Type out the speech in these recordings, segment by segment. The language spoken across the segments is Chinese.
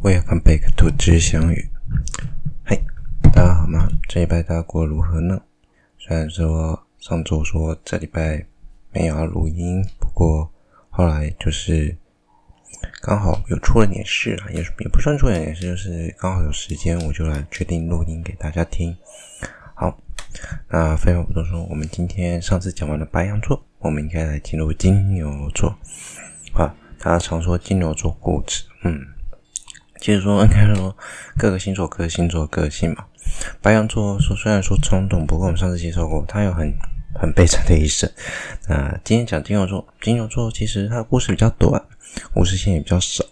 Welcome back to 知相语。嘿，大家好吗？这礼拜大家过得如何呢？虽然说上周说这礼拜没有要录音，不过后来就是刚好有出了点事啊，也也不算出了点事，就是刚好有时间，我就来决定录音给大家听。好，那废话不多说，我们今天上次讲完了白羊座，我们应该来进入金牛座。好，大家常说金牛座固执，嗯。其实说，应该说各个星座、各个星座个性嘛。白羊座说，虽然说冲动，不过我们上次介绍过，他有很很悲惨的一生。那今天讲金牛座，金牛座其实他的故事比较短，故事线也比较少。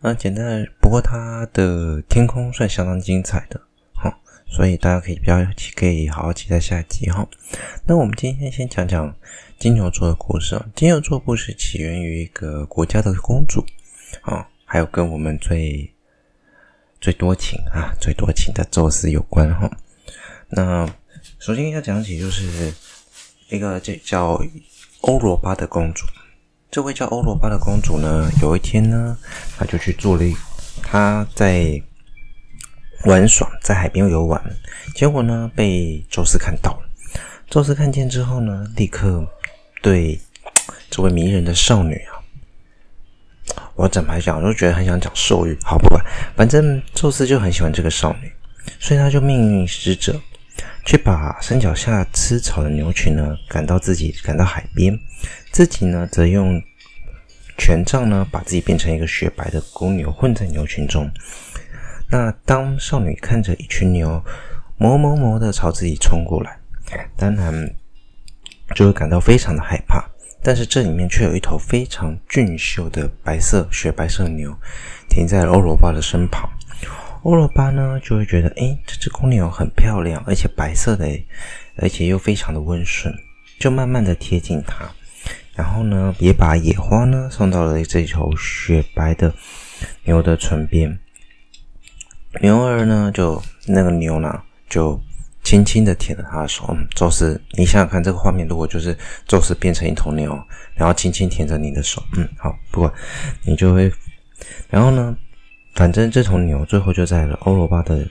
那简单的，不过他的天空算相当精彩的，哈，所以大家可以比较可以好好期待下一集哈。那我们今天先讲讲金牛座的故事啊。金牛座故事起源于一个国家的公主，啊。还有跟我们最最多情啊，最多情的宙斯有关哈。那首先要讲起，就是一个这叫欧罗巴的公主。这位叫欧罗巴的公主呢，有一天呢，她就去做了一，她在玩耍，在海边游玩，结果呢被宙斯看到了。宙斯看见之后呢，立刻对这位迷人的少女啊。我怎么讲，我就觉得很想讲兽欲。好，不管，反正宙斯就很喜欢这个少女，所以他就命令使者去把山脚下吃草的牛群呢赶到自己赶到海边，自己呢则用权杖呢把自己变成一个雪白的公牛混在牛群中。那当少女看着一群牛哞哞哞的朝自己冲过来，当然就会感到非常的害怕。但是这里面却有一头非常俊秀的白色雪白色牛停在欧罗巴的身旁。欧罗巴呢就会觉得，诶，这只公牛很漂亮，而且白色的，而且又非常的温顺，就慢慢的贴近它。然后呢，也把野花呢送到了这头雪白的牛的唇边。牛儿呢，就那个牛呢，就。轻轻的舔了他的手，嗯，宙斯，你想想看，这个画面如果就是宙斯变成一头牛，然后轻轻舔着你的手，嗯，好，不过你就会，然后呢，反正这头牛最后就在了欧罗巴的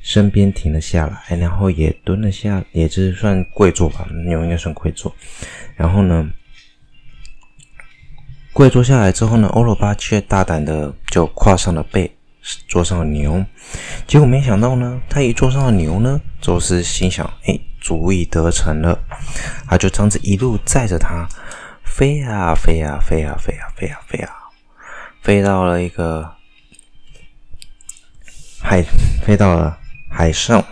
身边停了下来，然后也蹲了下，也就是算跪坐吧，牛应该算跪坐，然后呢，跪坐下来之后呢，欧罗巴却大胆的就跨上了背。坐上了牛，结果没想到呢，他一坐上了牛呢，宙斯心想：哎，主意得逞了，他就这样子一路载着他飞啊飞啊飞啊飞啊飞啊飞啊，飞到了一个海，飞到了海上，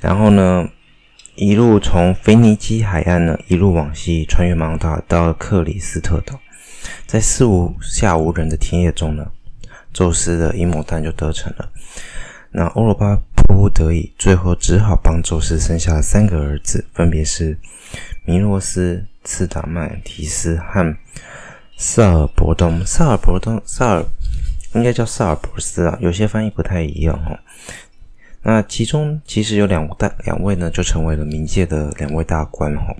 然后呢，一路从腓尼基海岸呢，一路往西，穿越马达到了克里斯特岛，在四无下无人的田野中呢。宙斯的阴谋蛋就得逞了。那欧罗巴迫不得已，最后只好帮宙斯生下了三个儿子，分别是弥诺斯、次达曼提斯和萨尔伯东。萨尔伯东，萨尔应该叫萨尔伯斯啊，有些翻译不太一样哈。那其中其实有两大两位呢，就成为了冥界的两位大官哈。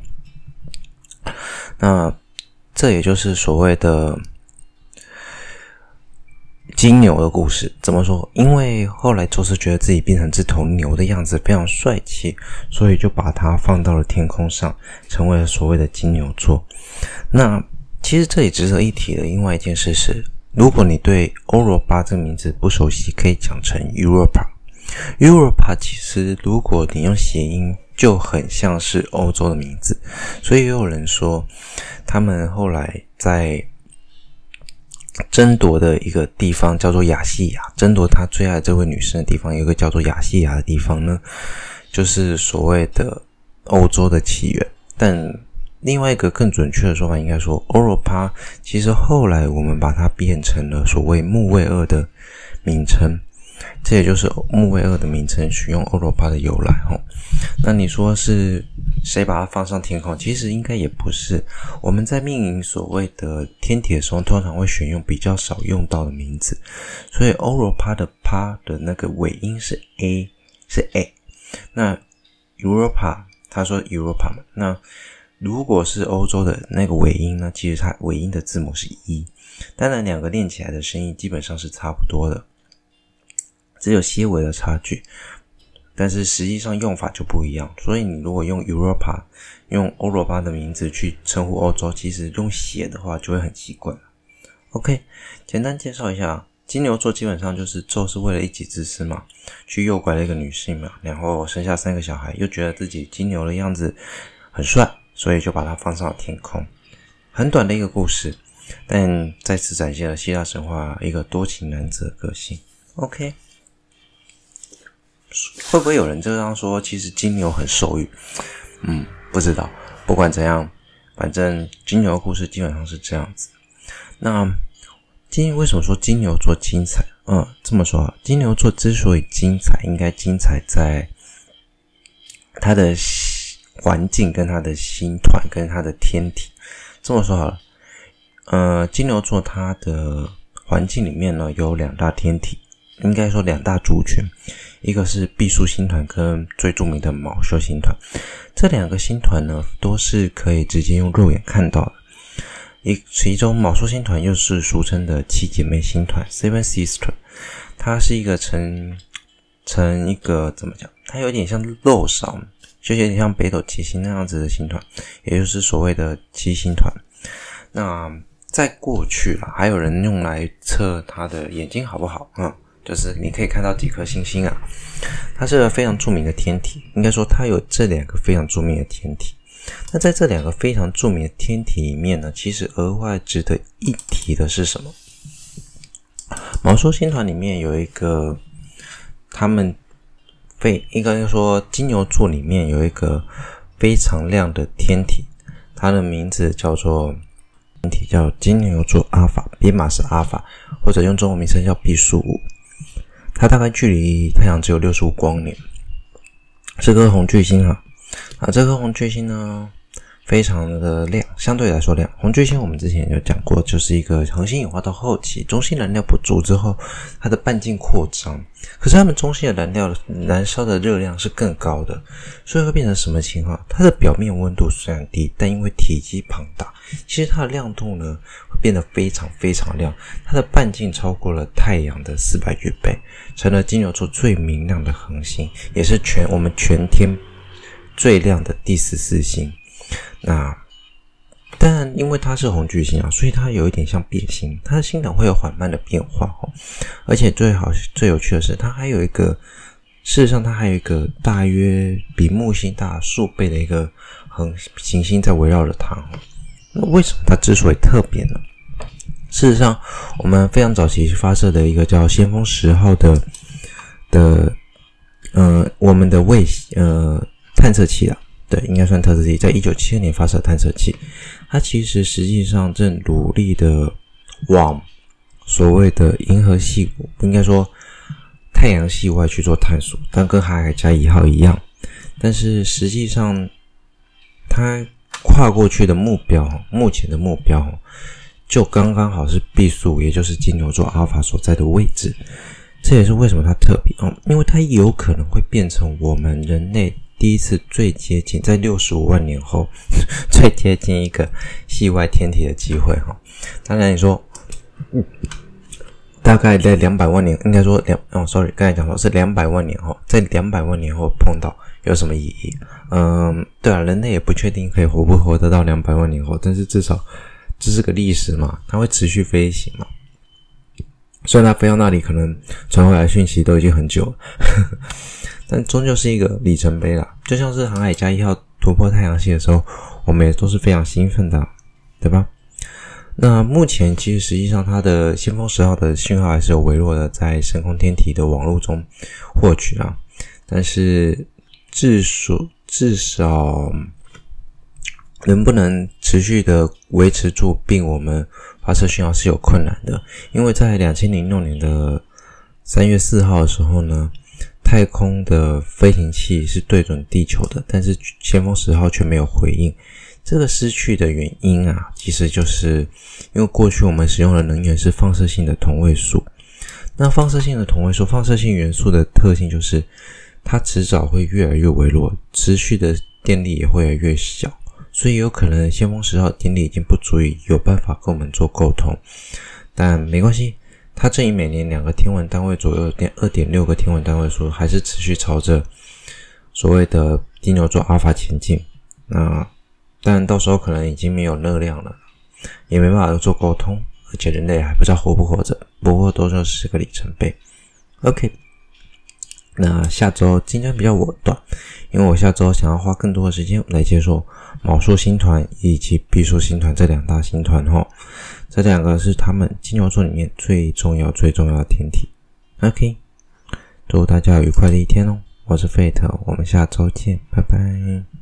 那这也就是所谓的。金牛的故事怎么说？因为后来宙斯觉得自己变成这头牛的样子非常帅气，所以就把它放到了天空上，成为了所谓的金牛座。那其实这里值得一提的另外一件事是，如果你对欧罗巴这个名字不熟悉，可以讲成 Europa。Europa 其实如果你用谐音，就很像是欧洲的名字，所以也有人说他们后来在。争夺的一个地方叫做亚细亚，争夺他最爱这位女生的地方，有个叫做亚细亚的地方呢，就是所谓的欧洲的起源。但另外一个更准确的说法，应该说欧罗巴，其实后来我们把它变成了所谓木卫二的名称。这也就是木卫二的名称，取用欧罗巴的由来哈。那你说是谁把它放上天空？其实应该也不是。我们在命名所谓的天体的时候，通常会选用比较少用到的名字。所以欧罗巴的“帕”的那个尾音是 a，是 a。那 Europa，他说 Europa 嘛。那如果是欧洲的那个尾音呢？其实它尾音的字母是 e。当然，两个练起来的声音基本上是差不多的，只有些微的差距。但是实际上用法就不一样。所以你如果用 Europa，用欧罗巴的名字去称呼欧洲，其实用写的话就会很奇怪。OK，简单介绍一下，金牛座基本上就是宙斯为了一己之私嘛，去诱拐了一个女性嘛，然后生下三个小孩，又觉得自己金牛的样子很帅，所以就把它放上了天空。很短的一个故事。但再次展现了希腊神话一个多情男子的个性。OK，会不会有人这样说？其实金牛很受欲。嗯，不知道。不管怎样，反正金牛的故事基本上是这样子。那金为什么说金牛座精彩？嗯，这么说啊，金牛座之所以精彩，应该精彩在它的环境、跟它的星团、跟它的天体。这么说好了。呃，金牛座它的环境里面呢，有两大天体，应该说两大族群，一个是毕宿星团跟最著名的昴宿星团。这两个星团呢，都是可以直接用肉眼看到的。一其中昴宿星团又是俗称的七姐妹星团 （Seven Sisters），它是一个成成一个怎么讲？它有点像肉勺，就有点像北斗七星那样子的星团，也就是所谓的七星团。那在过去啦，还有人用来测他的眼睛好不好？嗯，就是你可以看到几颗星星啊。它是个非常著名的天体，应该说它有这两个非常著名的天体。那在这两个非常著名的天体里面呢，其实额外值得一提的是什么？昴宿星团里面有一个，他们非应该说金牛座里面有一个非常亮的天体，它的名字叫做。天体叫金牛座阿法，编码是阿法，或者用中文名称叫毕宿五。它大概距离太阳只有六十五光年，这颗红巨星啊。啊，这颗红巨星呢，非常的亮，相对来说亮。红巨星我们之前有讲过，就是一个恒星演化到后期，中心燃料不足之后，它的半径扩张。可是它们中心的燃料燃烧的热量是更高的，所以会变成什么情况？它的表面温度虽然低，但因为体积庞大，其实它的亮度呢会变得非常非常亮。它的半径超过了太阳的四百余倍，成了金牛座最明亮的恒星，也是全我们全天最亮的第十四星。那但因为它是红巨星啊，所以它有一点像变星，它的星等会有缓慢的变化哦。而且最好最有趣的是，它还有一个，事实上它还有一个大约比木星大数倍的一个恒行星在围绕着它。那为什么它之所以特别呢？事实上，我们非常早期发射的一个叫先锋十号的的呃，我们的卫呃探测器啊。对，应该算探测器，在一九七二年发射探测器，它其实实际上正努力的往所谓的银河系，不应该说太阳系外去做探索，但跟航海家一号一样，但是实际上它跨过去的目标，目前的目标就刚刚好是毕宿，也就是金牛座阿尔法所在的位置，这也是为什么它特别哦，因为它有可能会变成我们人类。第一次最接近，在六十五万年后 最接近一个系外天体的机会哈。当然你说，嗯，大概在两百万年，应该说两哦，sorry，刚才讲说是两百万年后，在两百万年后碰到有什么意义？嗯，对啊，人类也不确定可以活不活得到两百万年后，但是至少这是个历史嘛，它会持续飞行嘛。虽然它飞到那里，可能传回来讯息都已经很久了。但终究是一个里程碑啦，就像是航海家一号突破太阳系的时候，我们也都是非常兴奋的，对吧？那目前其实实际上它的先锋十号的讯号还是有微弱的在深空天体的网络中获取啊，但是至少至少能不能持续的维持住并我们发射讯号是有困难的，因为在两千零六年的三月四号的时候呢。太空的飞行器是对准地球的，但是先锋十号却没有回应。这个失去的原因啊，其实就是因为过去我们使用的能源是放射性的同位素。那放射性的同位素，放射性元素的特性就是它迟早会越来越微弱，持续的电力也会越来越小，所以有可能先锋十号电力已经不足以有办法跟我们做沟通。但没关系，它正以每年两个天文单位左右，点二点六个天文单位数，还是持续朝着所谓的金牛座阿尔法前进。那但到时候可能已经没有热量了，也没办法做沟通，而且人类还不知道活不活着，不过都是个里程碑。OK。那下周今天比较我短，因为我下周想要花更多的时间来接受昴宿星团以及毕宿星团这两大星团哈，这两个是他们金牛座里面最重要最重要的天体。OK，祝大家愉快的一天哦！我是费特我们下周见，拜拜。